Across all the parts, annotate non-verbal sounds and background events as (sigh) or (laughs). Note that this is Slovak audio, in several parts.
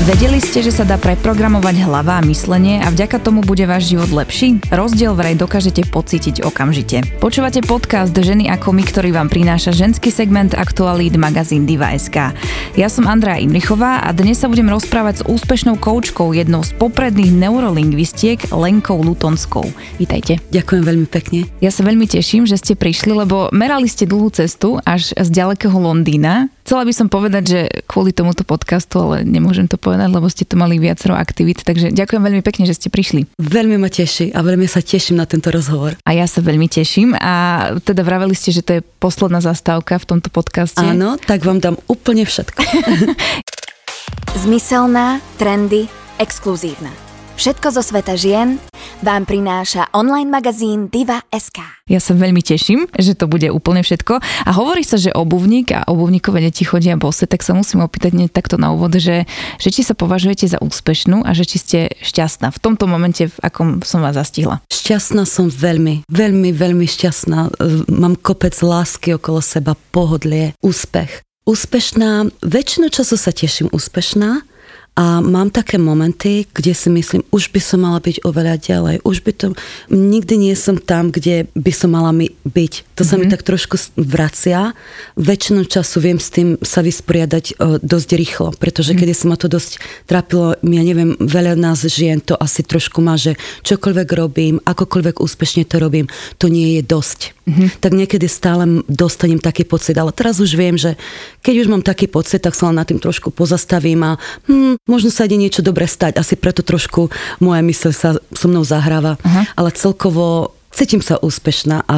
Vedeli ste, že sa dá preprogramovať hlava a myslenie a vďaka tomu bude váš život lepší? Rozdiel vraj dokážete pocítiť okamžite. Počúvate podcast Ženy ako my, ktorý vám prináša ženský segment aktualít magazín Diva.sk. Ja som Andrea Imrichová a dnes sa budem rozprávať s úspešnou koučkou, jednou z popredných neurolingvistiek Lenkou Lutonskou. Vítajte. Ďakujem veľmi pekne. Ja sa veľmi teším, že ste prišli, lebo merali ste dlhú cestu až z ďalekého Londýna. Chcela by som povedať, že kvôli tomuto podcastu, ale nemôžem to povedať, lebo ste tu mali viacero aktivít, takže ďakujem veľmi pekne, že ste prišli. Veľmi ma teší a veľmi sa teším na tento rozhovor. A ja sa veľmi teším a teda vraveli ste, že to je posledná zastávka v tomto podcaste. Áno, tak vám dám úplne všetko. (laughs) (laughs) Zmyselná, trendy, exkluzívna. Všetko zo sveta žien vám prináša online magazín Diva.sk. Ja sa veľmi teším, že to bude úplne všetko. A hovorí sa, že obuvník a obuvníkové deti chodia bose, tak sa musím opýtať hneď takto na úvod, že, že či sa považujete za úspešnú a že či ste šťastná v tomto momente, v akom som vás zastihla. Šťastná som veľmi, veľmi, veľmi šťastná. Mám kopec lásky okolo seba, pohodlie, úspech. Úspešná, väčšinu času sa teším úspešná, a mám také momenty, kde si myslím, už by som mala byť oveľa ďalej. Už by to... Nikdy nie som tam, kde by som mala byť. To mm-hmm. sa mi tak trošku vracia. Väčšinu času viem s tým sa vysporiadať o, dosť rýchlo, pretože mm-hmm. kedy sa ma to dosť trápilo, ja neviem, veľa nás žien to asi trošku má, že čokoľvek robím, akokoľvek úspešne to robím, to nie je dosť. Mm-hmm. Tak niekedy stále dostanem taký pocit, ale teraz už viem, že keď už mám taký pocit, tak sa len na tým trošku pozastavím a hm, možno sa ide niečo dobre stať. Asi preto trošku moja mysl sa so mnou zahráva. Uh-huh. Ale celkovo cítim sa úspešná a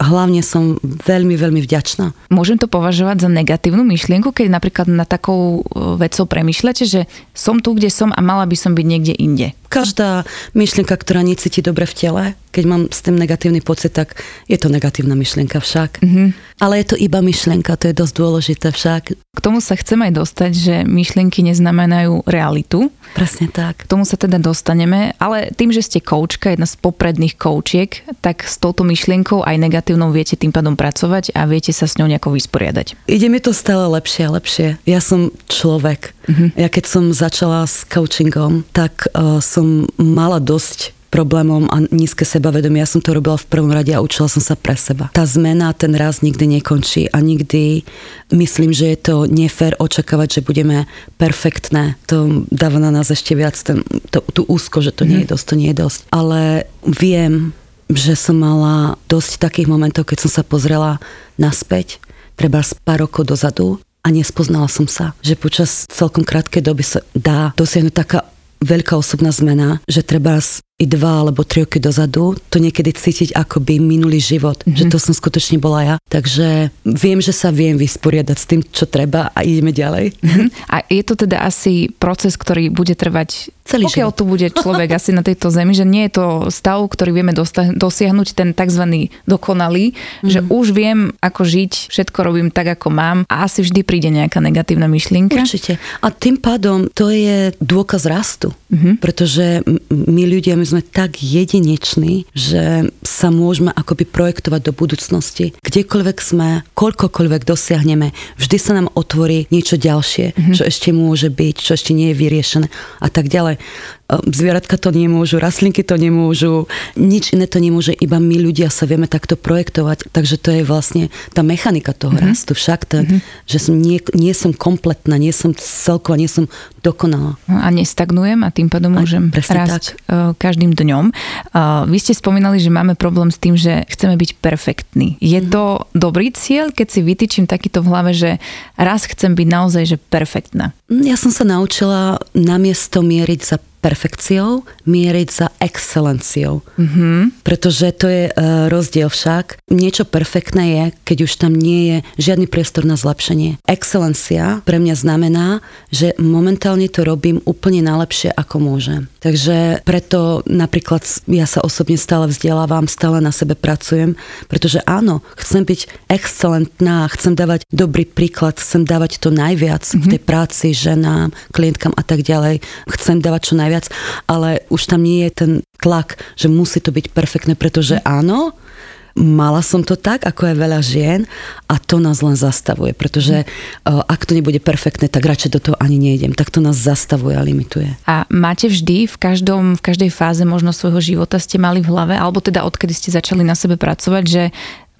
hlavne som veľmi, veľmi vďačná. Môžem to považovať za negatívnu myšlienku, keď napríklad na takou e, vecou premyšľate, že som tu, kde som a mala by som byť niekde inde. Každá myšlienka, ktorá necíti dobre v tele, keď mám s tým negatívny pocit, tak je to negatívna myšlienka však. Mm-hmm. Ale je to iba myšlienka, to je dosť dôležité však. K tomu sa chcem aj dostať, že myšlienky neznamenajú realitu. Presne tak. K tomu sa teda dostaneme, ale tým, že ste koučka, jedna z popredných koučiek, tak s touto myšlienkou aj negatívnou viete tým pádom pracovať a viete sa s ňou nejako vysporiadať. Ide mi to stále lepšie a lepšie. Ja som človek. Mm-hmm. Ja keď som začala s coachingom, tak uh, som mala dosť problémom a nízke sebavedomie. Ja som to robila v prvom rade a učila som sa pre seba. Tá zmena, ten raz nikdy nekončí a nikdy myslím, že je to nefér očakávať, že budeme perfektné. To dáva na nás ešte viac ten, to, tú úzko, že to nie je mhm. dosť, to nie je dosť. Ale viem, že som mala dosť takých momentov, keď som sa pozrela naspäť, treba z pár rokov dozadu a nespoznala som sa, že počas celkom krátkej doby sa dá dosiahnuť taká veľká osobná zmena, že treba i dva alebo tri roky dozadu, to niekedy cítiť ako by minulý život, mm-hmm. že to som skutočne bola ja. Takže viem, že sa viem vysporiadať s tým, čo treba a ideme ďalej. Mm-hmm. A je to teda asi proces, ktorý bude trvať celý pokiaľ život. tu bude človek asi na tejto zemi, že nie je to stav, ktorý vieme dosta- dosiahnuť, ten tzv. dokonalý, mm-hmm. že už viem, ako žiť, všetko robím tak, ako mám a asi vždy príde nejaká negatívna myšlienka. Určite. A tým pádom to je dôkaz rastu, mm-hmm. pretože my ľudia, my sme tak jedineční, že sa môžeme akoby projektovať do budúcnosti. Kdekoľvek sme, koľkokoľvek dosiahneme, vždy sa nám otvorí niečo ďalšie, mm-hmm. čo ešte môže byť, čo ešte nie je vyriešené a tak ďalej. Ehm, zvieratka to nemôžu, rastlinky to nemôžu, nič iné to nemôže, iba my ľudia sa vieme takto projektovať. Takže to je vlastne tá mechanika toho mm-hmm. rastu. Však ten, mm-hmm. že som nie, nie som kompletná, nie som celková, nie som dokonalá. A nestagnujem a tým pádom môžem rásť tak. E, každým dňom. Vy ste spomínali, že máme problém s tým, že chceme byť perfektní. Je mm-hmm. to dobrý cieľ, keď si vytýčim takýto v hlave, že raz chcem byť naozaj že perfektná? Ja som sa naučila namiesto mieriť za perfekciou, mieriť za excelenciou. Mm-hmm. Pretože to je uh, rozdiel však. Niečo perfektné je, keď už tam nie je žiadny priestor na zlepšenie. Excelencia pre mňa znamená, že momentálne to robím úplne najlepšie, ako môžem. Takže preto napríklad ja sa osobne stále vzdelávam, stále na sebe pracujem, pretože áno, chcem byť excelentná, chcem dávať dobrý príklad, chcem dávať to najviac mm-hmm. v tej práci ženám, klientkám a tak ďalej. Chcem dávať čo najviac viac, ale už tam nie je ten tlak, že musí to byť perfektné, pretože áno, mala som to tak, ako je veľa žien a to nás len zastavuje, pretože uh, ak to nebude perfektné, tak radšej do toho ani nejdem. Tak to nás zastavuje a limituje. A máte vždy v, každom, v každej fáze možno svojho života ste mali v hlave, alebo teda odkedy ste začali na sebe pracovať, že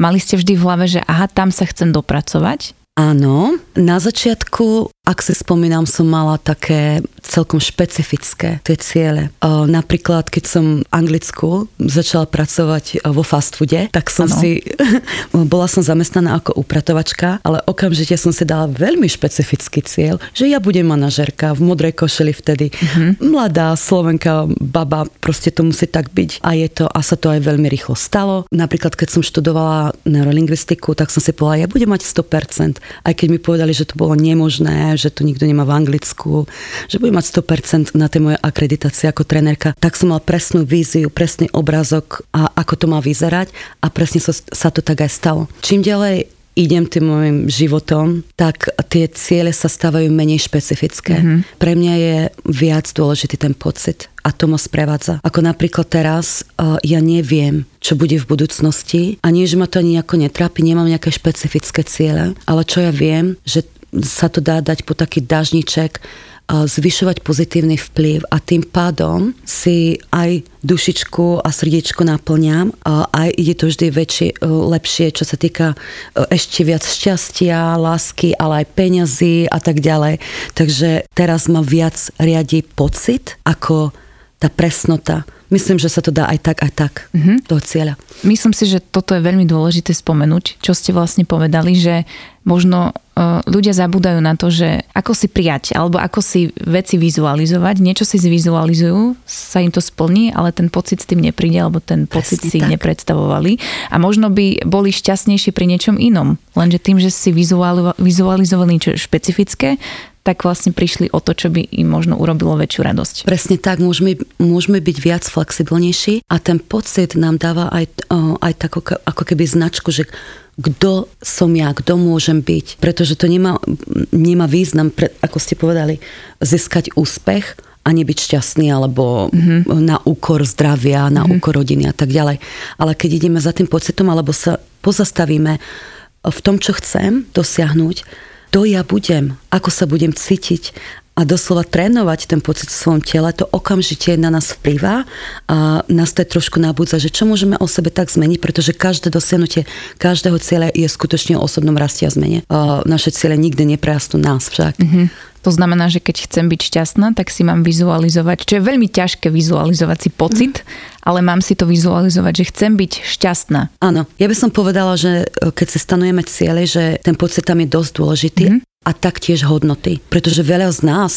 mali ste vždy v hlave, že aha, tam sa chcem dopracovať? Áno, na začiatku ak si spomínam, som mala také celkom špecifické tie ciele. Napríklad, keď som v Anglicku začala pracovať vo fast foode, tak som ano. si, (laughs) bola som zamestnaná ako upratovačka, ale okamžite som si dala veľmi špecifický cieľ, že ja budem manažerka v modrej košeli vtedy. Uh-huh. Mladá Slovenka, baba, proste to musí tak byť. A je to, a sa to aj veľmi rýchlo stalo. Napríklad, keď som študovala neurolingvistiku, tak som si povedala, ja budem mať 100%. Aj keď mi povedali, že to bolo nemožné, že to nikto nemá v Anglicku, že budem mať 100% na tej mojej akreditácii ako trenérka, tak som mal presnú víziu, presný obrázok a ako to má vyzerať a presne sa, sa to tak aj stalo. Čím ďalej idem tým môjim životom, tak tie ciele sa stávajú menej špecifické. Mm-hmm. Pre mňa je viac dôležitý ten pocit a to ma sprevádza. Ako napríklad teraz uh, ja neviem, čo bude v budúcnosti a nie, že ma to ani nejako netrápi, nemám nejaké špecifické ciele, ale čo ja viem, že sa to dá dať po taký dažniček, zvyšovať pozitívny vplyv a tým pádom si aj dušičku a srdiečko naplňam a aj je to vždy väčšie, lepšie, čo sa týka ešte viac šťastia, lásky, ale aj peňazí a tak ďalej. Takže teraz ma viac riadi pocit ako tá presnota. Myslím, že sa to dá aj tak, aj tak mm-hmm. do cieľa. Myslím si, že toto je veľmi dôležité spomenúť, čo ste vlastne povedali, že možno uh, ľudia zabúdajú na to, že ako si prijať, alebo ako si veci vizualizovať. Niečo si zvizualizujú, sa im to splní, ale ten pocit s tým nepríde, alebo ten pocit Presne si tak. nepredstavovali. A možno by boli šťastnejší pri niečom inom. Lenže tým, že si vizualizovali niečo špecifické, tak vlastne prišli o to, čo by im možno urobilo väčšiu radosť. Presne tak, môžeme, môžeme byť viac flexibilnejší a ten pocit nám dáva aj, aj tak ako keby značku, že kto som ja, kto môžem byť. Pretože to nemá, nemá význam, pre, ako ste povedali, získať úspech a nebyť šťastný alebo mm-hmm. na úkor zdravia, na mm-hmm. úkor rodiny a tak ďalej. Ale keď ideme za tým pocitom alebo sa pozastavíme v tom, čo chcem dosiahnuť, to ja budem, ako sa budem cítiť, a doslova trénovať ten pocit v svojom tele, to okamžite na nás vplyvá a nás to je trošku nabúdza, že čo môžeme o sebe tak zmeniť, pretože každé dosiahnutie každého cieľa je skutočne o osobnom rastie a zmene. A naše ciele nikdy neprejastú nás však. Mm-hmm. To znamená, že keď chcem byť šťastná, tak si mám vizualizovať, čo je veľmi ťažké vizualizovať si pocit, mm. ale mám si to vizualizovať, že chcem byť šťastná. Áno, ja by som povedala, že e, keď si stanujeme ciele, že ten pocit tam je dosť dôležitý, mm a taktiež hodnoty. Pretože veľa z nás,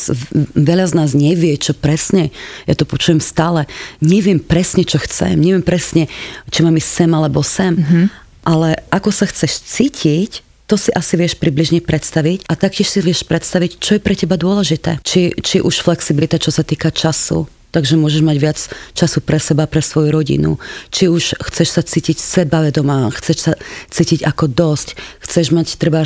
veľa z nás nevie, čo presne, ja to počujem stále, neviem presne, čo chcem, neviem presne, či mám ísť sem alebo sem, mm-hmm. ale ako sa chceš cítiť, to si asi vieš približne predstaviť a taktiež si vieš predstaviť, čo je pre teba dôležité. Či, či už flexibilita, čo sa týka času, takže môžeš mať viac času pre seba, pre svoju rodinu. Či už chceš sa cítiť sebavedomá, chceš sa cítiť ako dosť, chceš mať treba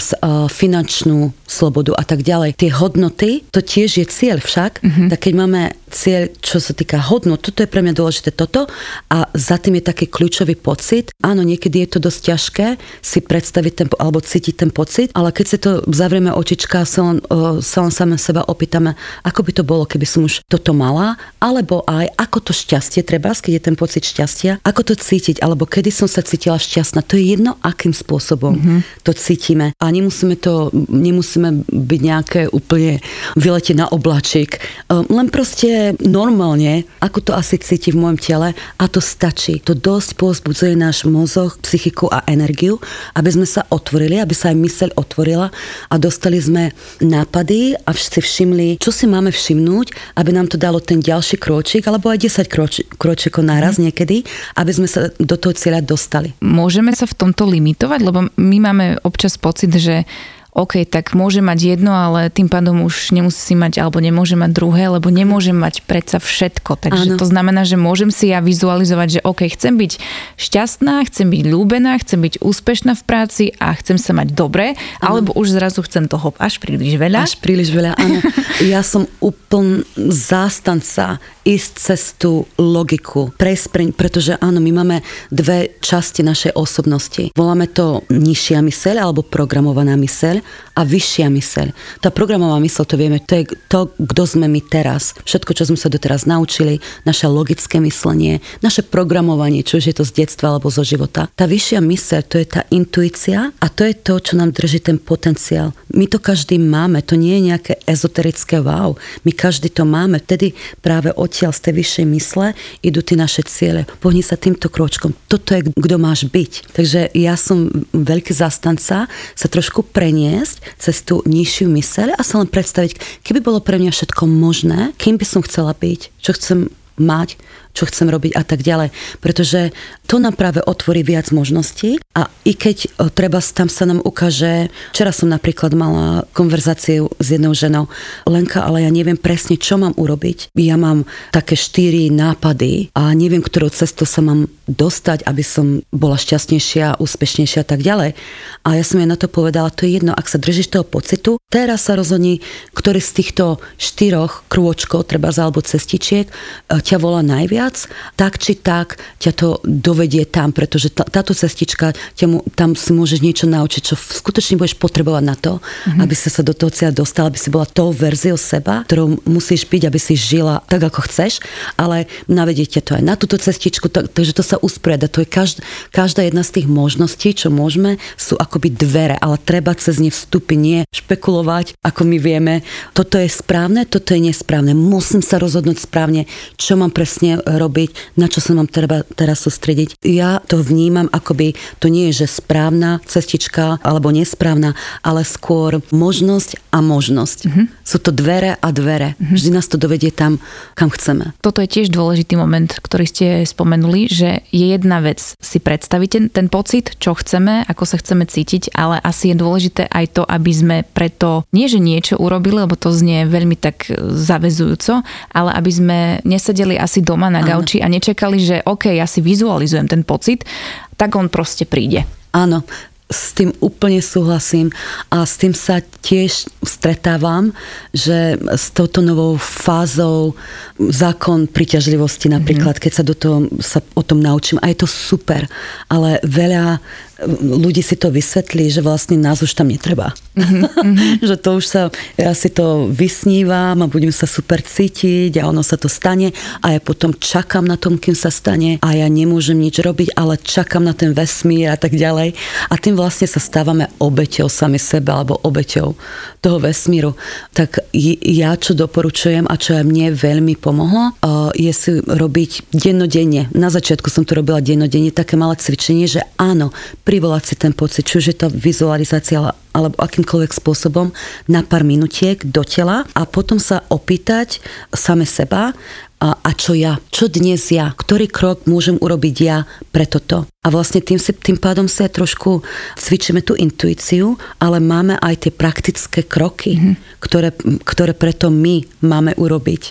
finančnú slobodu a tak ďalej. Tie hodnoty, to tiež je cieľ však, mm-hmm. tak keď máme cieľ, čo sa týka hodnot, toto je pre mňa dôležité toto a za tým je taký kľúčový pocit. Áno, niekedy je to dosť ťažké si predstaviť ten, alebo cítiť ten pocit, ale keď si to zavrieme očička a sa len, sa len same seba opýtame, ako by to bolo, keby som už toto mala, alebo aj ako to šťastie treba, keď je ten pocit šťastia, ako to cítiť, alebo kedy som sa cítila šťastná. To je jedno, akým spôsobom mm-hmm. to cítime. A nemusíme to, nemusíme byť nejaké úplne vylete na oblačik. Len proste normálne, ako to asi cíti v môjom tele a to stačí. To dosť pozbudzuje náš mozog, psychiku a energiu, aby sme sa otvorili, aby sa aj myseľ otvorila a dostali sme nápady a si všimli, čo si máme všimnúť, aby nám to dalo ten ďalší kročík, alebo aj 10 kroč, kročíkov naraz mm. niekedy, aby sme sa do toho cieľa dostali. Môžeme sa v tomto limitovať, lebo my máme občas pocit, že OK, tak môže mať jedno, ale tým pádom už nemusí mať alebo nemôže mať druhé, lebo nemôžem mať predsa všetko. Takže ano. to znamená, že môžem si ja vizualizovať, že OK, chcem byť šťastná, chcem byť ľúbená, chcem byť úspešná v práci a chcem sa mať dobre, ano. alebo už zrazu chcem toho až príliš veľa. Až príliš veľa, áno. (laughs) ja som úpln zástanca ísť cez tú logiku, prejsť, pretože áno, my máme dve časti našej osobnosti. Voláme to nižšia myseľ alebo programovaná myseľ a vyššia myseľ. Tá programová myseľ, to vieme, to je to, kto sme my teraz. Všetko, čo sme sa doteraz naučili, naše logické myslenie, naše programovanie, či už je to z detstva alebo zo života. Tá vyššia myseľ, to je tá intuícia a to je to, čo nám drží ten potenciál. My to každý máme, to nie je nejaké ezoterické wow. My každý to máme. Vtedy práve odtiaľ z tej vyššej mysle idú tie naše ciele. Pohni sa týmto kročkom. Toto je, kto máš byť. Takže ja som veľký zastanca sa trošku preniesť cez tú nižšiu myseľ a sa len predstaviť, keby bolo pre mňa všetko možné, kým by som chcela byť, čo chcem mať, čo chcem robiť a tak ďalej. Pretože to nám práve otvorí viac možností a i keď o, treba tam sa nám ukáže, včera som napríklad mala konverzáciu s jednou ženou, Lenka, ale ja neviem presne, čo mám urobiť. Ja mám také štyri nápady a neviem, ktorou cestou sa mám dostať, aby som bola šťastnejšia, úspešnejšia a tak ďalej. A ja som jej na to povedala, to je jedno, ak sa držíš toho pocitu, teraz sa rozhodni, ktorý z týchto štyroch krôčkov, treba alebo cestičiek, e, ťa volá najviac viac, tak či tak ťa to dovedie tam, pretože tá, táto cestička, ťa mu, tam si môžeš niečo naučiť, čo skutočne budeš potrebovať na to, mm-hmm. aby si sa do toho cieľa dostala, aby si bola tou verziou seba, ktorou musíš byť, aby si žila tak, ako chceš, ale navedie ťa to aj na túto cestičku, tak, takže to sa usporiada. To je každá, každá jedna z tých možností, čo môžeme, sú akoby dvere, ale treba cez ne vstúpiť, nie špekulovať, ako my vieme, toto je správne, toto je nesprávne. Musím sa rozhodnúť správne, čo mám presne robiť, na čo sa mám treba teraz sústrediť. Ja to vnímam, akoby to nie je, že správna cestička alebo nesprávna, ale skôr možnosť a možnosť. Mm-hmm. Sú to dvere a dvere. Mm-hmm. Vždy nás to dovedie tam, kam chceme. Toto je tiež dôležitý moment, ktorý ste spomenuli, že je jedna vec si predstaviť ten, ten pocit, čo chceme, ako sa chceme cítiť, ale asi je dôležité aj to, aby sme preto nie, že niečo urobili, lebo to znie veľmi tak zavezujúco, ale aby sme nesedeli asi doma na gauči a nečakali, že OK, ja si vizualizujem ten pocit, tak on proste príde. Áno, s tým úplne súhlasím a s tým sa tiež stretávam, že s touto novou fázou zákon priťažlivosti napríklad, mm-hmm. keď sa do toho sa o tom naučím a je to super, ale veľa ľudí si to vysvetlí, že vlastne nás už tam netreba. Mm-hmm. (laughs) že to už sa, ja si to vysnívam a budem sa super cítiť a ono sa to stane a ja potom čakám na tom, kým sa stane a ja nemôžem nič robiť, ale čakám na ten vesmír a tak ďalej. A tým vlastne sa stávame obeťou sami sebe alebo obeťou toho vesmíru. Tak ja, čo doporučujem a čo aj mne veľmi pomohlo, je si robiť dennodenne. Na začiatku som to robila dennodenne, také malé cvičenie, že áno, privolať si ten pocit, či už je to vizualizácia alebo akýmkoľvek spôsobom na pár minutiek do tela a potom sa opýtať same seba, a, a čo ja, čo dnes ja, ktorý krok môžem urobiť ja pre toto. A vlastne tým, si, tým pádom sa trošku cvičíme tú intuíciu, ale máme aj tie praktické kroky, mm-hmm. ktoré, ktoré preto my máme urobiť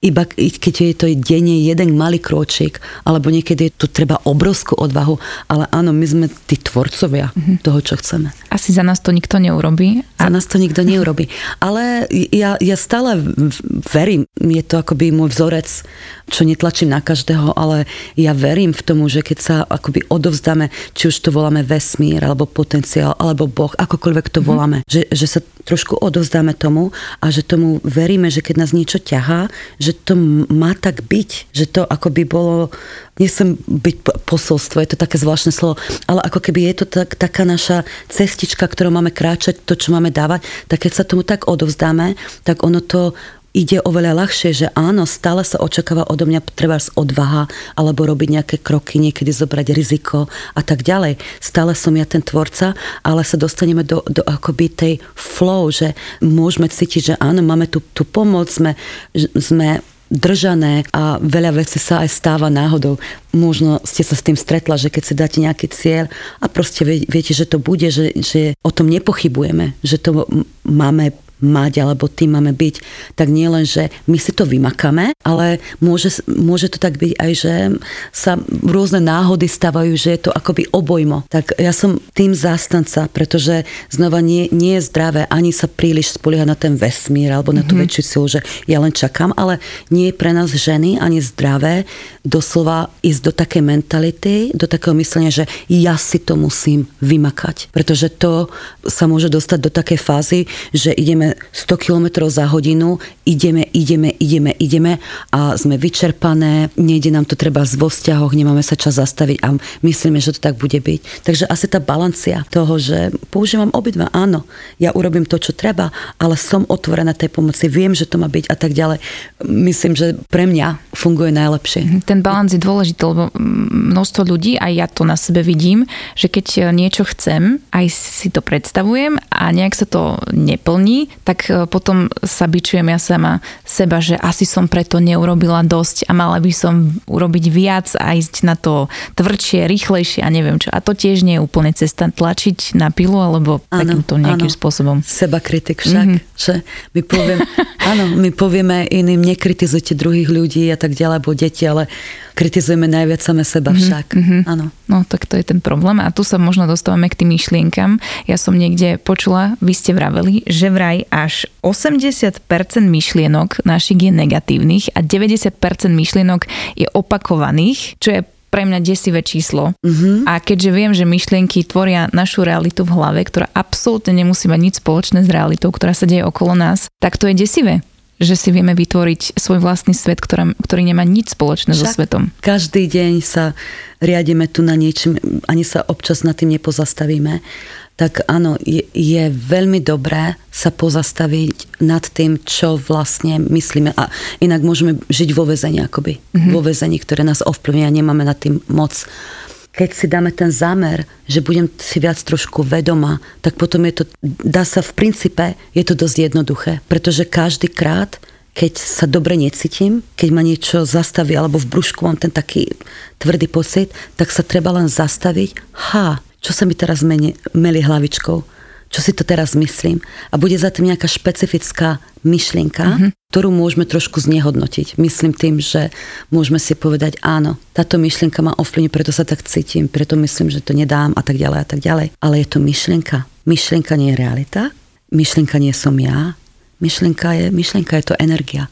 iba keď je to denne jeden malý kročík, alebo niekedy je tu treba obrovskú odvahu, ale áno, my sme tí tvorcovia mm-hmm. toho, čo chceme. Asi za nás to nikto neurobí. Za nás to nikto neurobí. Ale ja, ja stále verím, je to akoby môj vzorec, čo netlačím na každého, ale ja verím v tomu, že keď sa akoby odovzdáme, či už to voláme vesmír, alebo potenciál, alebo Boh, akokoľvek to mm-hmm. voláme, že, že sa trošku odovzdáme tomu a že tomu veríme, že keď nás niečo ťahá, že že to má tak byť, že to ako by bolo, nechcem byť posolstvo, je to také zvláštne slovo, ale ako keby je to tak, taká naša cestička, ktorú máme kráčať, to, čo máme dávať, tak keď sa tomu tak odovzdáme, tak ono to ide oveľa ľahšie, že áno, stále sa očakáva odo mňa treba odvaha, alebo robiť nejaké kroky, niekedy zobrať riziko a tak ďalej. Stále som ja ten tvorca, ale sa dostaneme do, do akoby tej flow, že môžeme cítiť, že áno, máme tu, tu pomoc, sme, sme držané a veľa vecí sa aj stáva náhodou. Možno ste sa s tým stretla, že keď si dáte nejaký cieľ a proste viete, že to bude, že, že o tom nepochybujeme, že to máme mať alebo tým máme byť, tak nie len, že my si to vymakáme, ale môže, môže to tak byť aj, že sa rôzne náhody stávajú, že je to akoby obojmo. Tak ja som tým zástanca, pretože znova nie, nie je zdravé ani sa príliš spoliehať na ten vesmír alebo na tú mm-hmm. väčšiu silu, že ja len čakám, ale nie je pre nás ženy ani zdravé doslova ísť do také mentality, do takého myslenia, že ja si to musím vymakať. Pretože to sa môže dostať do takej fázy, že ideme 100 km za hodinu, ideme, ideme, ideme, ideme a sme vyčerpané, nejde nám to treba vo vzťahoch, nemáme sa čas zastaviť a myslíme, že to tak bude byť. Takže asi tá balancia toho, že používam obidva, áno, ja urobím to, čo treba, ale som otvorená tej pomoci, viem, že to má byť a tak ďalej. Myslím, že pre mňa funguje najlepšie. Mhm, ten balans je dôležitý, lebo množstvo ľudí, aj ja to na sebe vidím, že keď niečo chcem, aj si to predstavujem a nejak sa to neplní, tak e, potom sa bičujem ja sama seba, že asi som preto neurobila dosť a mala by som urobiť viac a ísť na to tvrdšie, rýchlejšie a neviem čo. A to tiež nie je úplne cesta tlačiť na pilu alebo ano, takýmto nejakým ano. spôsobom. Seba kritik však, mm-hmm. že my poviem, (laughs) áno, my povieme iným, nekritizujte druhých ľudí a tak ďalej, alebo deti, ale kritizujeme najviac same seba mm-hmm, však. Mm-hmm. Áno. No tak to je ten problém a tu sa možno dostávame k tým myšlienkam. Ja som niekde počula, vy ste vraveli, že vraj až 80% myšlienok našich je negatívnych a 90% myšlienok je opakovaných, čo je pre mňa desivé číslo. Mm-hmm. A keďže viem, že myšlienky tvoria našu realitu v hlave, ktorá absolútne nemusí mať nič spoločné s realitou, ktorá sa deje okolo nás, tak to je desivé že si vieme vytvoriť svoj vlastný svet, ktorý, ktorý nemá nič spoločné Však so svetom. Každý deň sa riadíme tu na niečím, ani sa občas nad tým nepozastavíme. Tak áno, je, je veľmi dobré sa pozastaviť nad tým, čo vlastne myslíme. A inak môžeme žiť vo väzení akoby. Mm-hmm. Vo väzení, ktoré nás ovplyvňuje a nemáme nad tým moc keď si dáme ten zámer, že budem si viac trošku vedoma, tak potom je to, dá sa v princípe, je to dosť jednoduché, pretože každý krát, keď sa dobre necítim, keď ma niečo zastaví, alebo v brúšku mám ten taký tvrdý pocit, tak sa treba len zastaviť, ha, čo sa mi teraz meni, meli hlavičkou, čo si to teraz myslím. A bude za tým nejaká špecifická myšlienka, mm-hmm. ktorú môžeme trošku znehodnotiť. Myslím tým, že môžeme si povedať, áno, táto myšlienka ma ovplyvní, preto sa tak cítim, preto myslím, že to nedám a tak ďalej a tak ďalej. Ale je to myšlienka. Myšlienka nie je realita, myšlienka nie som ja, myšlienka je, myšlienka je to energia.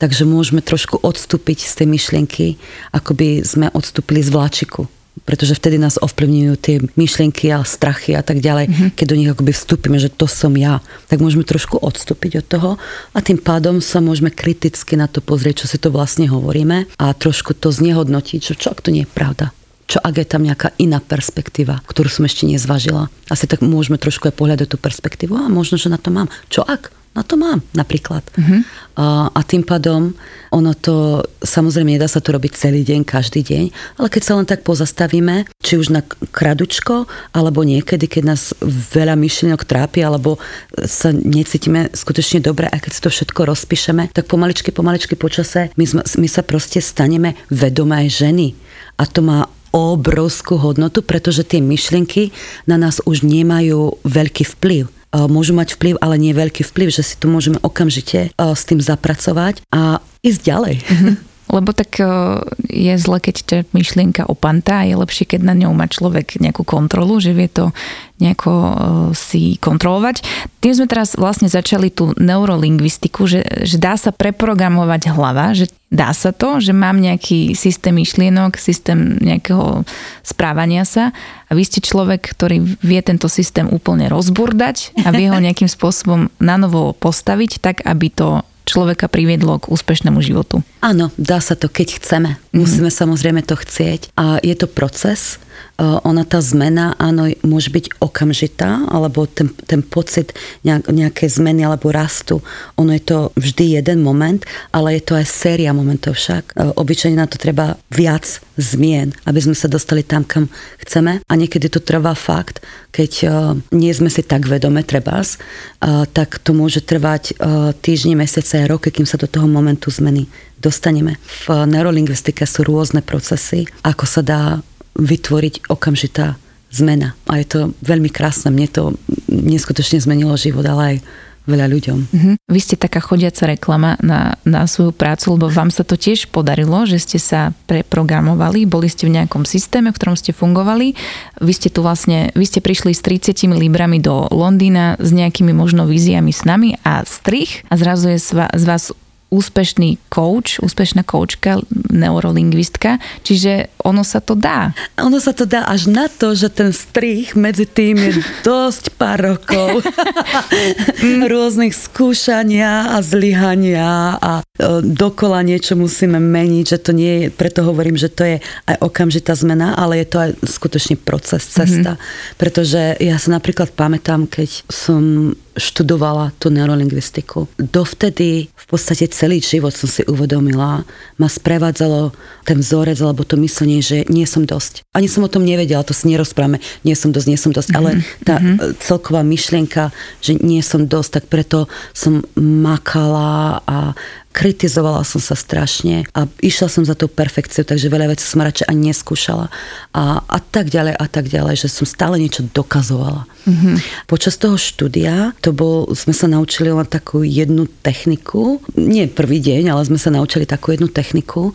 Takže môžeme trošku odstúpiť z tej myšlienky, ako by sme odstúpili z vláčiku pretože vtedy nás ovplyvňujú tie myšlienky a strachy a tak ďalej. Mm-hmm. Keď do nich akoby vstúpime, že to som ja, tak môžeme trošku odstúpiť od toho a tým pádom sa môžeme kriticky na to pozrieť, čo si to vlastne hovoríme a trošku to znehodnotiť, že čo ak to nie je pravda. Čo ak je tam nejaká iná perspektíva, ktorú som ešte nezvažila. Asi tak môžeme trošku aj pohľadať tú perspektívu a možno, že na to mám. Čo ak? Na to mám napríklad. Uh-huh. A, a tým pádom ono to, samozrejme nedá sa to robiť celý deň, každý deň, ale keď sa len tak pozastavíme, či už na kradučko, alebo niekedy, keď nás veľa myšlienok trápi, alebo sa necítime skutočne dobre a keď si to všetko rozpíšeme, tak pomaličky, pomaličky počase my, my sa proste staneme vedomé ženy. A to má obrovskú hodnotu, pretože tie myšlienky na nás už nemajú veľký vplyv môžu mať vplyv, ale nie veľký vplyv, že si to môžeme okamžite s tým zapracovať a ísť ďalej. Mm-hmm. (laughs) Lebo tak je zle, keď ťa myšlienka opantá a je lepšie, keď na ňou má človek nejakú kontrolu, že vie to nejako si kontrolovať. Tým sme teraz vlastne začali tú neurolingvistiku, že, že dá sa preprogramovať hlava, že dá sa to, že mám nejaký systém myšlienok, systém nejakého správania sa a vy ste človek, ktorý vie tento systém úplne rozburdať a vie ho nejakým spôsobom na novo postaviť tak, aby to človeka priviedlo k úspešnému životu. Áno, dá sa to, keď chceme. Mm-hmm. Musíme samozrejme to chcieť. A je to proces. Ona tá zmena, áno, môže byť okamžitá, alebo ten, ten pocit nejak, nejaké zmeny alebo rastu. Ono je to vždy jeden moment, ale je to aj séria momentov však. Obyčajne na to treba viac zmien, aby sme sa dostali tam, kam chceme. A niekedy to trvá fakt, keď nie sme si tak vedome, trebás, tak to môže trvať týždne, mesiace, roky, kým sa do toho momentu zmeny dostaneme. V neurolingvistike sú rôzne procesy, ako sa dá vytvoriť okamžitá zmena. A je to veľmi krásne. Mne to neskutočne zmenilo život, ale aj veľa ľuďom. Uh-huh. Vy ste taká chodiaca reklama na, na svoju prácu, lebo vám sa to tiež podarilo, že ste sa preprogramovali, boli ste v nejakom systéme, v ktorom ste fungovali. Vy ste tu vlastne, vy ste prišli s 30 librami do Londýna s nejakými možno víziami s nami a strich a zrazu je z vás úspešný coach, úspešná koučka, neurolingvistka, čiže ono sa to dá. Ono sa to dá až na to, že ten strich medzi tým je (laughs) dosť pár rokov (laughs) rôznych skúšania a zlyhania a e, dokola niečo musíme meniť, že to nie je, preto hovorím, že to je aj okamžitá zmena, ale je to aj skutočný proces, cesta. Mm-hmm. Pretože ja sa napríklad pamätám, keď som študovala tú neurolingvistiku. Dovtedy v podstate celý život som si uvedomila, ma sprevádzalo ten vzorec alebo to myslenie, že nie som dosť. Ani som o tom nevedela, to si nerozprávame, nie som dosť, nie som dosť, ale mhm, tá mm-hmm. celková myšlienka, že nie som dosť, tak preto som makala a kritizovala som sa strašne a išla som za tou perfekciou, takže veľa vecí som radšej ani neskúšala. A, a tak ďalej a tak ďalej, že som stále niečo dokazovala. Mm-hmm. Počas toho štúdia, to bol, sme sa naučili len takú jednu techniku, nie prvý deň, ale sme sa naučili takú jednu techniku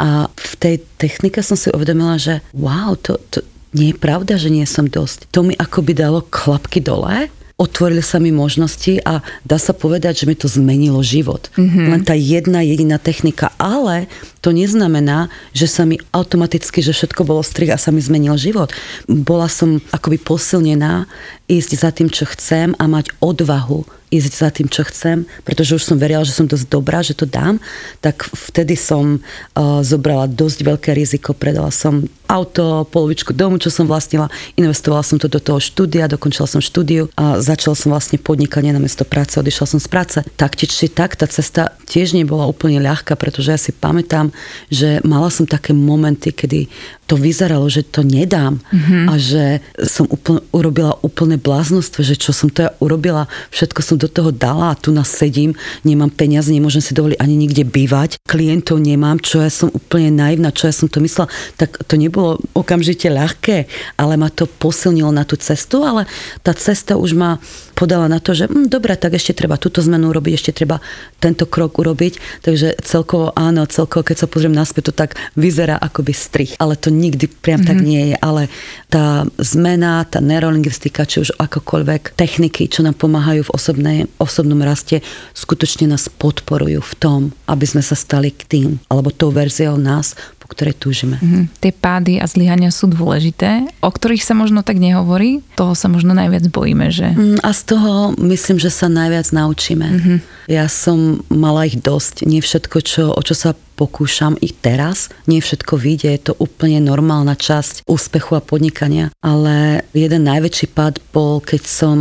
a v tej technike som si uvedomila, že wow, to, to nie je pravda, že nie som dosť. To mi akoby dalo klapky dole otvorili sa mi možnosti a dá sa povedať, že mi to zmenilo život. Mm-hmm. Len tá jedna jediná technika, ale to neznamená, že sa mi automaticky, že všetko bolo strih a sa mi zmenil život. Bola som akoby posilnená ísť za tým, čo chcem a mať odvahu ísť za tým, čo chcem, pretože už som verila, že som dosť dobrá, že to dám, tak vtedy som uh, zobrala dosť veľké riziko, predala som auto, polovičku domu, čo som vlastnila, investovala som to do toho štúdia, dokončila som štúdiu a začala som vlastne podnikanie na miesto práce, odišla som z práce. Tak či, či tak, tá cesta tiež nebola úplne ľahká, pretože ja si pamätám, že mala som také momenty, kedy to vyzeralo, že to nedám mm-hmm. a že som úplne, urobila úplne bláznostvo, že čo som to ja urobila, všetko som do toho dala a tu nás sedím, nemám peniaze, nemôžem si dovoliť ani nikde bývať, klientov nemám, čo ja som úplne naivná, čo ja som to myslela, tak to nebolo okamžite ľahké, ale ma to posilnilo na tú cestu, ale tá cesta už ma podala na to, že hm, dobre, tak ešte treba túto zmenu urobiť, ešte treba tento krok urobiť, takže celkovo áno, celkovo, keď sa pozriem naspäť, to tak vyzerá akoby strich, ale to nikdy priam mm-hmm. tak mhm. nie je, ale tá zmena, tá neurolingvistika, či už akokoľvek techniky, čo nám pomáhajú v osobnej, osobnom raste, skutočne nás podporujú v tom, aby sme sa stali k tým, alebo tou verziou nás, po ktorej túžime. Mm-hmm. Tie pády a zlyhania sú dôležité, o ktorých sa možno tak nehovorí, toho sa možno najviac bojíme, že? Mm, a z toho myslím, že sa najviac naučíme. Mm-hmm. Ja som mala ich dosť. Nie všetko, čo, o čo sa pokúšam i teraz. Nie všetko vyjde, je to úplne normálna časť úspechu a podnikania. Ale jeden najväčší pád bol, keď som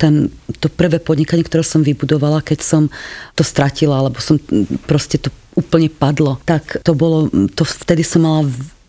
ten, to prvé podnikanie, ktoré som vybudovala, keď som to stratila, alebo som proste to úplne padlo. Tak to bolo, to vtedy som mala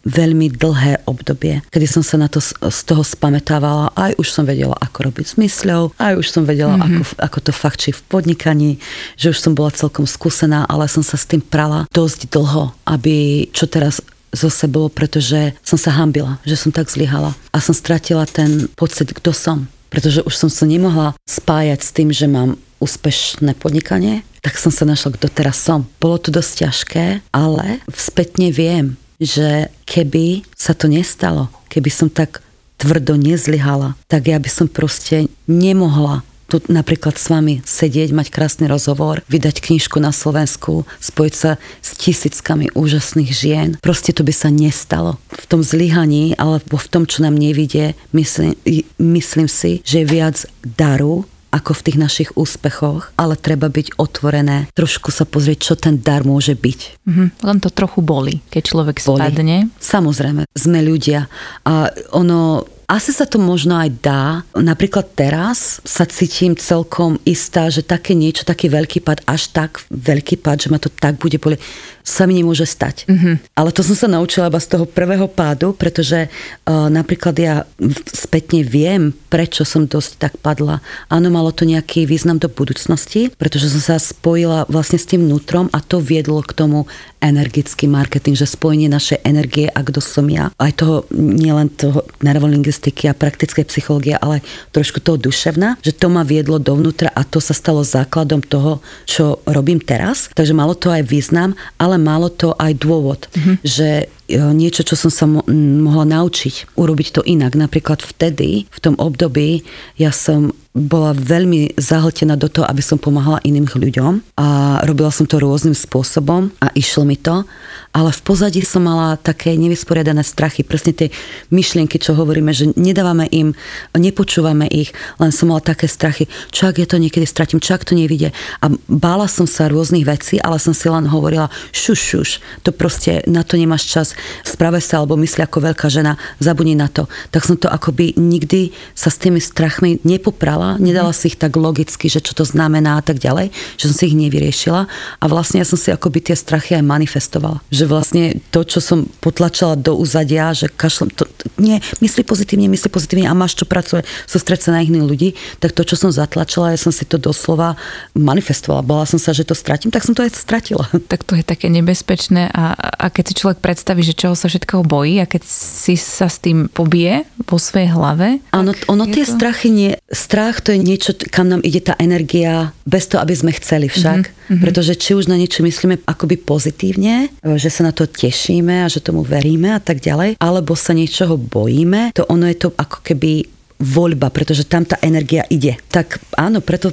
veľmi dlhé obdobie, kedy som sa na to z toho spametávala. Aj už som vedela, ako robiť s mysľou, aj už som vedela, mm-hmm. ako, ako to fakt či v podnikaní, že už som bola celkom skúsená, ale som sa s tým prala dosť dlho, aby čo teraz zo sebou, pretože som sa hambila, že som tak zlyhala a som stratila ten pocit, kto som. Pretože už som sa nemohla spájať s tým, že mám úspešné podnikanie, tak som sa našla, kto teraz som. Bolo to dosť ťažké, ale spätne viem, že keby sa to nestalo, keby som tak tvrdo nezlyhala, tak ja by som proste nemohla tu napríklad s vami sedieť, mať krásny rozhovor, vydať knižku na Slovensku, spojiť sa s tisíckami úžasných žien. Proste to by sa nestalo. V tom zlyhaní alebo v tom, čo nám nevidie, myslím, myslím si, že je viac daru ako v tých našich úspechoch, ale treba byť otvorené, trošku sa pozrieť, čo ten dar môže byť. Mm-hmm. Len to trochu boli, keď človek boli. spadne. Samozrejme, sme ľudia a ono Asi sa to možno aj dá. Napríklad teraz sa cítim celkom istá, že také niečo, taký veľký pad, až tak veľký pad, že ma to tak bude boli, sa mi nemôže stať. Mm-hmm. Ale to som sa naučila iba z toho prvého pádu, pretože uh, napríklad ja spätne viem, prečo som dosť tak padla. Áno, malo to nejaký význam do budúcnosti, pretože som sa spojila vlastne s tým vnútrom a to viedlo k tomu energický marketing, že spojenie našej energie a kto som ja. Aj toho, nielen toho nervolingvistiky a praktické psychológie, ale trošku toho duševná, že to ma viedlo dovnútra a to sa stalo základom toho, čo robím teraz. Takže malo to aj význam, ale malo to aj dôvod, mm-hmm. že e, niečo, čo som sa mo- mohla naučiť, urobiť to inak. Napríklad vtedy, v tom období, ja som bola veľmi zahltená do toho, aby som pomáhala iným ľuďom a robila som to rôznym spôsobom a išlo mi to, ale v pozadí som mala také nevysporiadané strachy, presne tie myšlienky, čo hovoríme, že nedávame im, nepočúvame ich, len som mala také strachy, čo ak ja to niekedy stratím, čo ak to nevidie. A bála som sa rôznych vecí, ale som si len hovorila, šuš, šuš, to proste na to nemáš čas, sprave sa alebo mysli ako veľká žena, zabudni na to. Tak som to akoby nikdy sa s tými strachmi nepoprala nedala, nedala si ich tak logicky, že čo to znamená a tak ďalej, že som si ich nevyriešila a vlastne ja som si akoby tie strachy aj manifestovala. Že vlastne to, čo som potlačala do uzadia, že kašlem, to, nie, mysli pozitívne, mysli pozitívne a máš čo pracovať, sústreť sa na iných ľudí, tak to, čo som zatlačila, ja som si to doslova manifestovala. Bola som sa, že to stratím, tak som to aj stratila. (laughs) Tak to je také nebezpečné a, a keď si človek predstaví, že čoho sa všetkého bojí a keď si sa s tým pobije vo svojej hlave. Áno, ono tie to... strachy nie, strach strach to je niečo, kam nám ide tá energia, bez toho, aby sme chceli však. Mm-hmm. Pretože či už na niečo myslíme akoby pozitívne, že sa na to tešíme a že tomu veríme a tak ďalej, alebo sa niečoho bojíme, to ono je to ako keby voľba, pretože tam tá energia ide. Tak áno, preto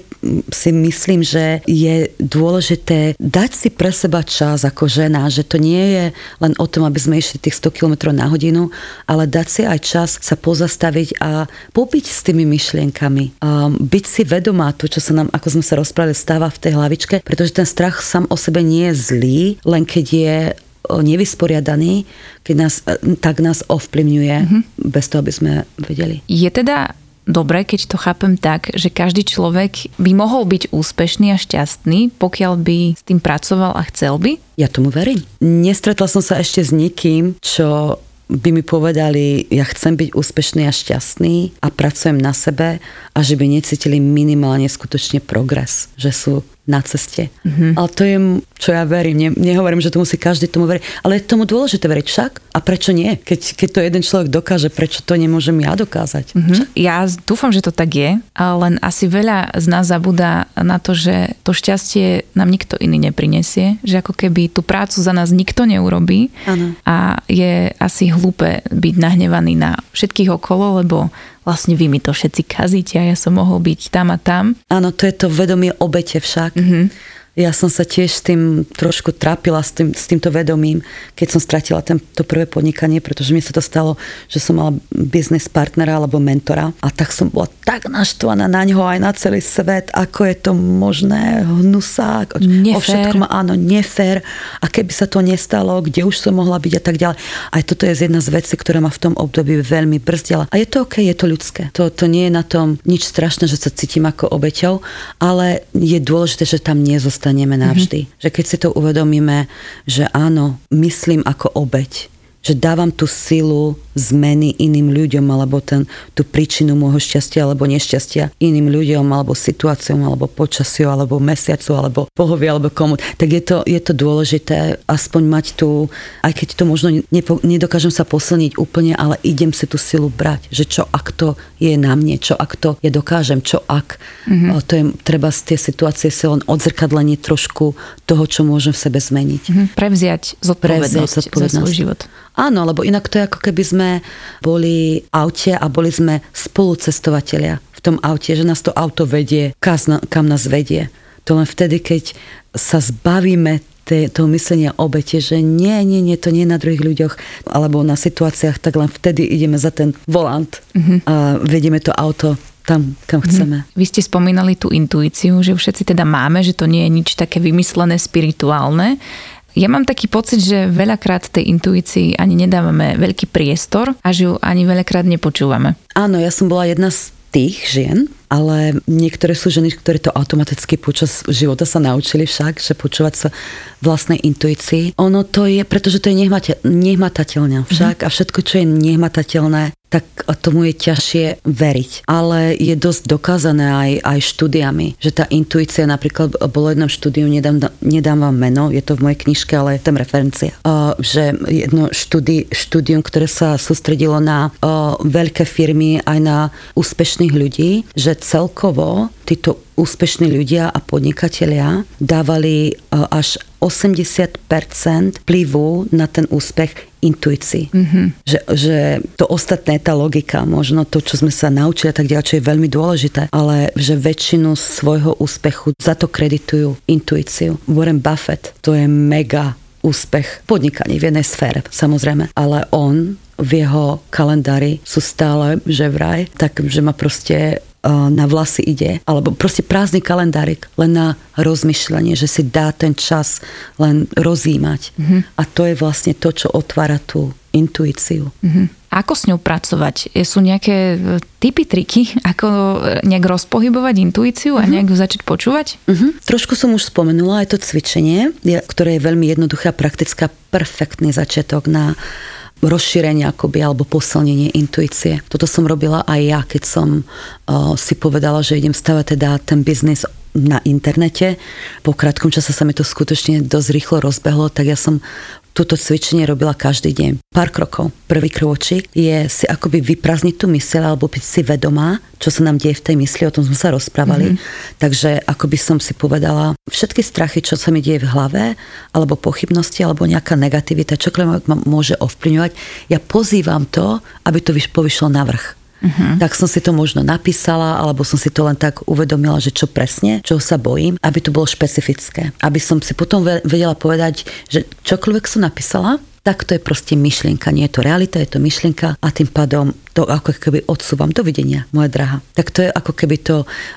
si myslím, že je dôležité dať si pre seba čas ako žena, že to nie je len o tom, aby sme išli tých 100 km na hodinu, ale dať si aj čas sa pozastaviť a pobyť s tými myšlienkami. A byť si vedomá to, čo sa nám, ako sme sa rozprávali, stáva v tej hlavičke, pretože ten strach sám o sebe nie je zlý, len keď je nevysporiadaný, keď nás, e, tak nás ovplyvňuje, mm-hmm. bez toho, aby sme vedeli. Je teda dobre, keď to chápem tak, že každý človek by mohol byť úspešný a šťastný, pokiaľ by s tým pracoval a chcel by? Ja tomu verím. Nestretla som sa ešte s nikým, čo by mi povedali, ja chcem byť úspešný a šťastný a pracujem na sebe a že by necítili minimálne skutočne progres, že sú na ceste. Mm-hmm. Ale to je, čo ja verím. Ne, nehovorím, že to musí každý tomu veriť, ale je tomu dôležité veriť však. A prečo nie? Keď, keď to jeden človek dokáže, prečo to nemôžem ja dokázať? Mm-hmm. Ja dúfam, že to tak je, len asi veľa z nás zabúda na to, že to šťastie nám nikto iný neprinesie, že ako keby tú prácu za nás nikto neurobí ano. a je asi hlúpe byť nahnevaný na všetkých okolo, lebo vlastne vy mi to všetci kazíte a ja som mohol byť tam a tam. Áno, to je to vedomie obete však. Mm-hmm ja som sa tiež s tým trošku trápila, s, tým, s týmto vedomím, keď som stratila ten, to prvé podnikanie, pretože mi sa to stalo, že som mala biznis partnera alebo mentora a tak som bola tak naštvaná na ňo aj na celý svet, ako je to možné, hnusák, o všetkom, áno, nefér a keby sa to nestalo, kde už som mohla byť a tak ďalej. Aj toto je jedna z vecí, ktorá ma v tom období veľmi brzdila. A je to OK, je to ľudské. To, to nie je na tom nič strašné, že sa cítim ako obeťou, ale je dôležité, že tam nezostane dostaneme navždy. Mm-hmm. Že keď si to uvedomíme, že áno, myslím ako obeď, že dávam tú silu zmeny iným ľuďom alebo ten, tú príčinu môjho šťastia alebo nešťastia iným ľuďom alebo situáciom alebo počasiu alebo mesiacu alebo pohovie alebo komu, tak je to, je to dôležité aspoň mať tú, aj keď to možno nepo, nedokážem sa posilniť úplne, ale idem si tú silu brať, že čo ak to je na mne, čo ak to je dokážem, čo ak mm-hmm. to je treba z tie situácie si len odzrkadlenie trošku toho, čo môžem v sebe zmeniť. Mm-hmm. Prevziať zodpovednosť, Prevziať zodpovednosť za svoj život. Áno, lebo inak to je ako keby sme boli aute a boli sme spolucestovatelia v tom aute, že nás to auto vedie, kam nás vedie. To len vtedy, keď sa zbavíme toho myslenia obete, že nie, nie, nie, to nie na druhých ľuďoch alebo na situáciách, tak len vtedy ideme za ten volant mm-hmm. a vedieme to auto tam, kam mhm. chceme. Vy ste spomínali tú intuíciu, že všetci teda máme, že to nie je nič také vymyslené, spirituálne. Ja mám taký pocit, že veľakrát tej intuícii ani nedávame veľký priestor a že ju ani veľakrát nepočúvame. Áno, ja som bola jedna z tých žien, ale niektoré sú ženy, ktoré to automaticky počas života sa naučili však, že počúvať sa vlastnej intuícii. Ono to je, pretože to je nehmatateľné však mm-hmm. a všetko, čo je nehmatateľné, tak tomu je ťažšie veriť. Ale je dosť dokázané aj, aj štúdiami, že tá intuícia, napríklad bolo jednom štúdiu, nedám, nedám vám meno, je to v mojej knižke, ale je tam referencia, že jedno štúdi, štúdium, ktoré sa sústredilo na veľké firmy, aj na úspešných ľudí, že celkovo títo úspešní ľudia a podnikatelia dávali až 80% vplyvu na ten úspech intuícii. Mm-hmm. Že, že to ostatné, tá logika, možno to, čo sme sa naučili a tak ďalej, čo je veľmi dôležité, ale že väčšinu svojho úspechu za to kreditujú intuíciu. Warren Buffett, to je mega úspech podnikaní v jednej sfére, samozrejme. Ale on v jeho kalendári sú stále, že vraj, tak, že ma proste na vlasy ide, alebo proste prázdny kalendárik, len na rozmýšľanie, že si dá ten čas len rozímať. Mm-hmm. A to je vlastne to, čo otvára tú intuíciu. Mm-hmm. Ako s ňou pracovať? Sú nejaké e, typy, triky, (laughs) ako nejak rozpohybovať intuíciu a mm-hmm. nejak ju začať počúvať? Mm-hmm. Trošku som už spomenula aj to cvičenie, ktoré je veľmi jednoduché a praktická, perfektný začiatok na rozšírenie akoby, alebo posilnenie intuície. Toto som robila aj ja, keď som si povedala, že idem stavať teda ten biznis na internete. Po krátkom čase sa mi to skutočne dosť rýchlo rozbehlo, tak ja som Toto cvičenie robila každý deň. Pár krokov. Prvý krôčik je si akoby vyprazniť tú myseľ alebo byť si vedomá, čo sa nám deje v tej mysli, o tom sme sa rozprávali. Mm-hmm. Takže akoby som si povedala, všetky strachy, čo sa mi deje v hlave, alebo pochybnosti, alebo nejaká negativita, čokoľvek ma môže ovplyvňovať, ja pozývam to, aby to povyšlo na vrch. Uh-huh. Tak som si to možno napísala, alebo som si to len tak uvedomila, že čo presne, čo sa bojím, aby to bolo špecifické. Aby som si potom vedela povedať, že čokoľvek som napísala, tak to je proste myšlienka. Nie je to realita, je to myšlienka a tým pádom to ako keby odsúvam. Dovidenia, moja drahá. Tak to je ako keby to,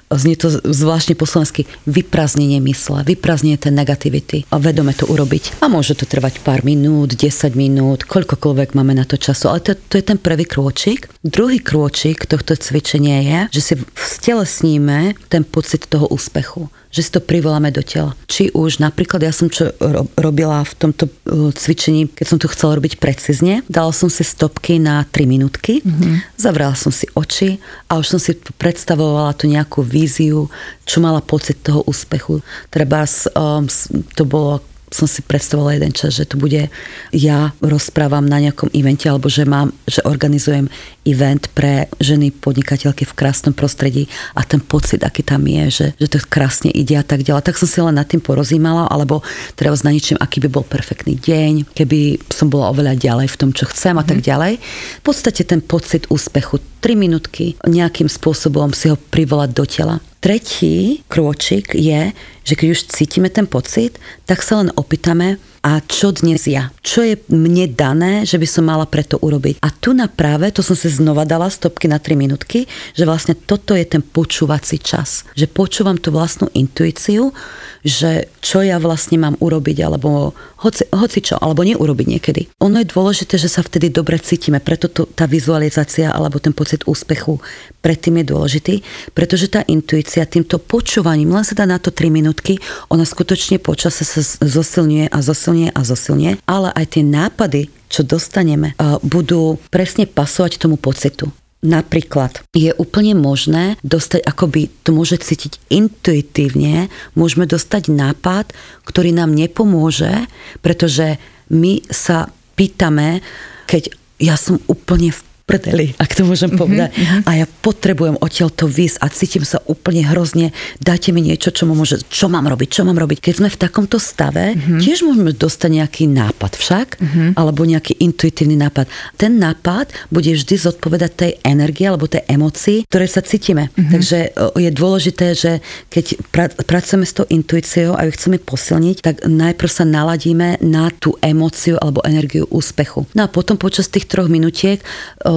znie to zvláštne po slovensky, vyprázdnenie mysle, vyprázdnenie tej negativity a vedome to urobiť. A môže to trvať pár minút, 10 minút, koľkokoľvek máme na to času, ale to, to je ten prvý krôčik. Druhý krôčik tohto cvičenia je, že si stelesníme ten pocit toho úspechu že si to privoláme do tela. Či už napríklad ja som čo robila v tomto uh, cvičení, keď som to chcela robiť precízne, dala som si stopky na 3 minútky, mm-hmm. zavrala som si oči a už som si predstavovala tú nejakú víziu, čo mala pocit toho úspechu. Treba um, to bolo som si predstavovala jeden čas, že tu bude, ja rozprávam na nejakom evente, alebo že mám, že organizujem event pre ženy podnikateľky v krásnom prostredí a ten pocit, aký tam je, že, že to krásne ide a tak ďalej. Tak som si len nad tým porozímala, alebo treba na ničím, aký by bol perfektný deň, keby som bola oveľa ďalej v tom, čo chcem a tak mhm. ďalej. V podstate ten pocit úspechu, 3 minútky nejakým spôsobom si ho privolať do tela. Tretí krôčik je, že keď už cítime ten pocit, tak sa len opýtame, a čo dnes ja? Čo je mne dané, že by som mala preto urobiť? A tu na práve, to som si znova dala stopky na 3 minútky, že vlastne toto je ten počúvací čas. Že počúvam tú vlastnú intuíciu, že čo ja vlastne mám urobiť, alebo hoci, hoci čo, alebo neurobiť niekedy. Ono je dôležité, že sa vtedy dobre cítime, preto to, tá vizualizácia alebo ten pocit úspechu predtým je dôležitý, pretože tá intuícia týmto počúvaním, len sa dá na to 3 minútky, ona skutočne počase sa zosilňuje a zosilňuje a zosilňuje, ale aj tie nápady, čo dostaneme, budú presne pasovať tomu pocitu. Napríklad je úplne možné dostať, akoby to môže cítiť intuitívne, môžeme dostať nápad, ktorý nám nepomôže, pretože my sa pýtame, keď ja som úplne v prdeli, ak to môžem mhm, povedať. Mm-hmm. A ja potrebujem odtiaľ to vys a cítim sa úplne hrozne. Dajte mi niečo, čo, môže, čo mám robiť, čo mám robiť. Keď sme v takomto stave, mm-hmm. tiež môžeme dostať nejaký nápad však, mm-hmm. alebo nejaký intuitívny nápad. Ten nápad bude vždy zodpovedať tej energie alebo tej emocii, ktoré sa cítime. Mm-hmm. Takže je dôležité, že keď pra- pracujeme s tou intuíciou a ju chceme posilniť, tak najprv sa naladíme na tú emóciu alebo energiu úspechu. No a potom počas tých troch minutiek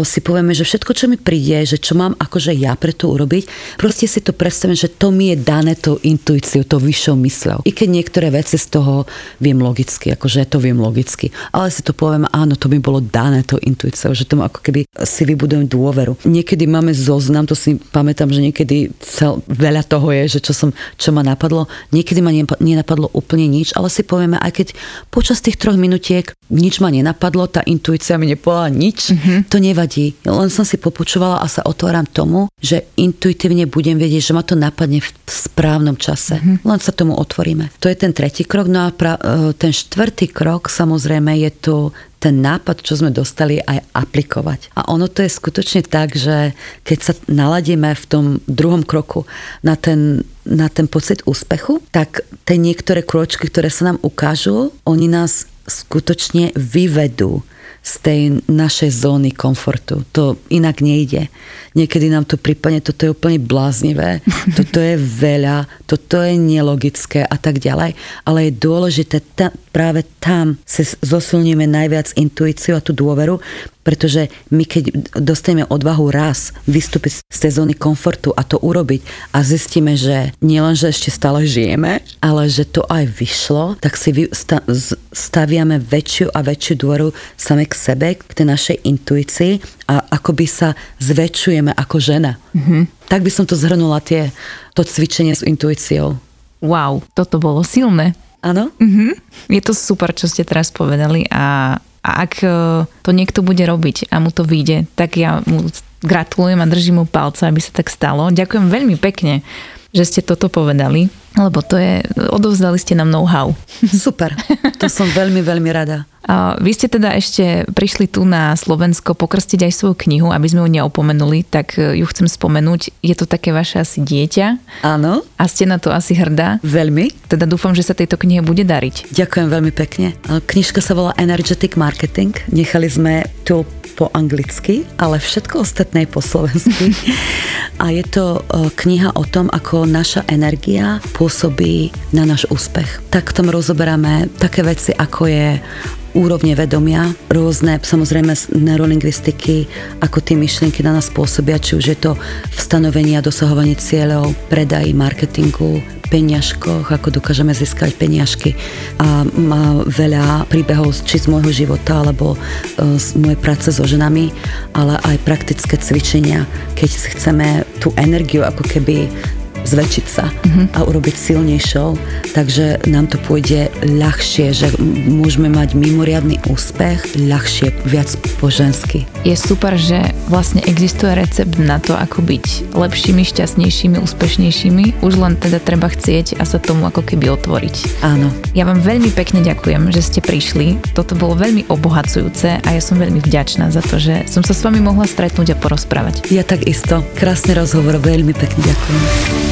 si povieme, že všetko, čo mi príde, že čo mám akože ja pre to urobiť, proste si to predstavím, že to mi je dané tou intuíciou, tou vyššou mysľou. I keď niektoré veci z toho viem logicky, akože to viem logicky, ale si to poviem, áno, to mi bolo dané tou intuíciou, že tomu ako keby si vybudujem dôveru. Niekedy máme zoznam, to si pamätám, že niekedy cel, veľa toho je, že čo, som, čo ma napadlo. Niekedy ma nenapadlo úplne nič, ale si povieme, aj keď počas tých troch minutiek nič ma nenapadlo, tá intuícia mi nepovedala nič, mm-hmm. to nevadí. Len som si popočúvala a sa otváram tomu, že intuitívne budem vedieť, že ma to napadne v správnom čase. Mm-hmm. Len sa tomu otvoríme. To je ten tretí krok. No a pra, e, ten štvrtý krok, samozrejme, je tu ten nápad, čo sme dostali, aj aplikovať. A ono to je skutočne tak, že keď sa naladíme v tom druhom kroku na ten, na ten pocit úspechu, tak tie niektoré kročky, ktoré sa nám ukážu, oni nás skutočne vyvedú z tej našej zóny komfortu. To inak nejde. Niekedy nám to prípadne, toto je úplne bláznivé, (laughs) toto je veľa, toto je nelogické a tak ďalej, ale je dôležité, ta, práve tam si zosilníme najviac intuíciu a tú dôveru, pretože my keď dostaneme odvahu raz vystúpiť z tej zóny komfortu a to urobiť a zistíme, že nielen, že ešte stále žijeme, ale že to aj vyšlo, tak si staviame väčšiu a väčšiu dôveru same k sebe, k tej našej intuícii a akoby sa zväčšujeme ako žena. Mm-hmm. Tak by som to zhrnula, tie, to cvičenie s intuíciou. Wow, toto bolo silné. Áno? Mm-hmm. Je to super, čo ste teraz povedali a a ak e, to niekto bude robiť a mu to vyjde, tak ja mu gratulujem a držím mu palce, aby sa tak stalo. Ďakujem veľmi pekne, že ste toto povedali, lebo to je, odovzdali ste nám know-how. Super, to som veľmi, veľmi rada. Vy ste teda ešte prišli tu na Slovensko pokrstiť aj svoju knihu, aby sme ju neopomenuli, tak e, ju chcem spomenúť. Je to také vaše asi dieťa. Áno. A ste na to asi hrdá. Veľmi. Teda dúfam, že sa tejto knihe bude dariť. Ďakujem veľmi pekne. Knižka sa volá Energetic Marketing. Nechali sme tu po anglicky, ale všetko ostatné po slovensky. (laughs) A je to e, kniha o tom, ako naša energia pôsobí na náš úspech. Tak v tom rozoberáme také veci, ako je úrovne vedomia, rôzne samozrejme neurolingvistiky, ako tie myšlienky na nás pôsobia, či už je to v stanovení a dosahovaní cieľov, predaji, marketingu, peniažkoch, ako dokážeme získať peniažky. A má veľa príbehov či z môjho života alebo e, z mojej práce so ženami, ale aj praktické cvičenia, keď chceme tú energiu ako keby zväčšiť sa mm-hmm. a urobiť silnejšou, takže nám to pôjde ľahšie, že môžeme mať mimoriadný úspech ľahšie, viac po žensky. Je super, že vlastne existuje recept na to, ako byť lepšími, šťastnejšími, úspešnejšími. Už len teda treba chcieť a sa tomu ako keby otvoriť. Áno. Ja vám veľmi pekne ďakujem, že ste prišli. Toto bolo veľmi obohacujúce a ja som veľmi vďačná za to, že som sa s vami mohla stretnúť a porozprávať. Ja takisto. Krásny rozhovor, veľmi pekne ďakujem.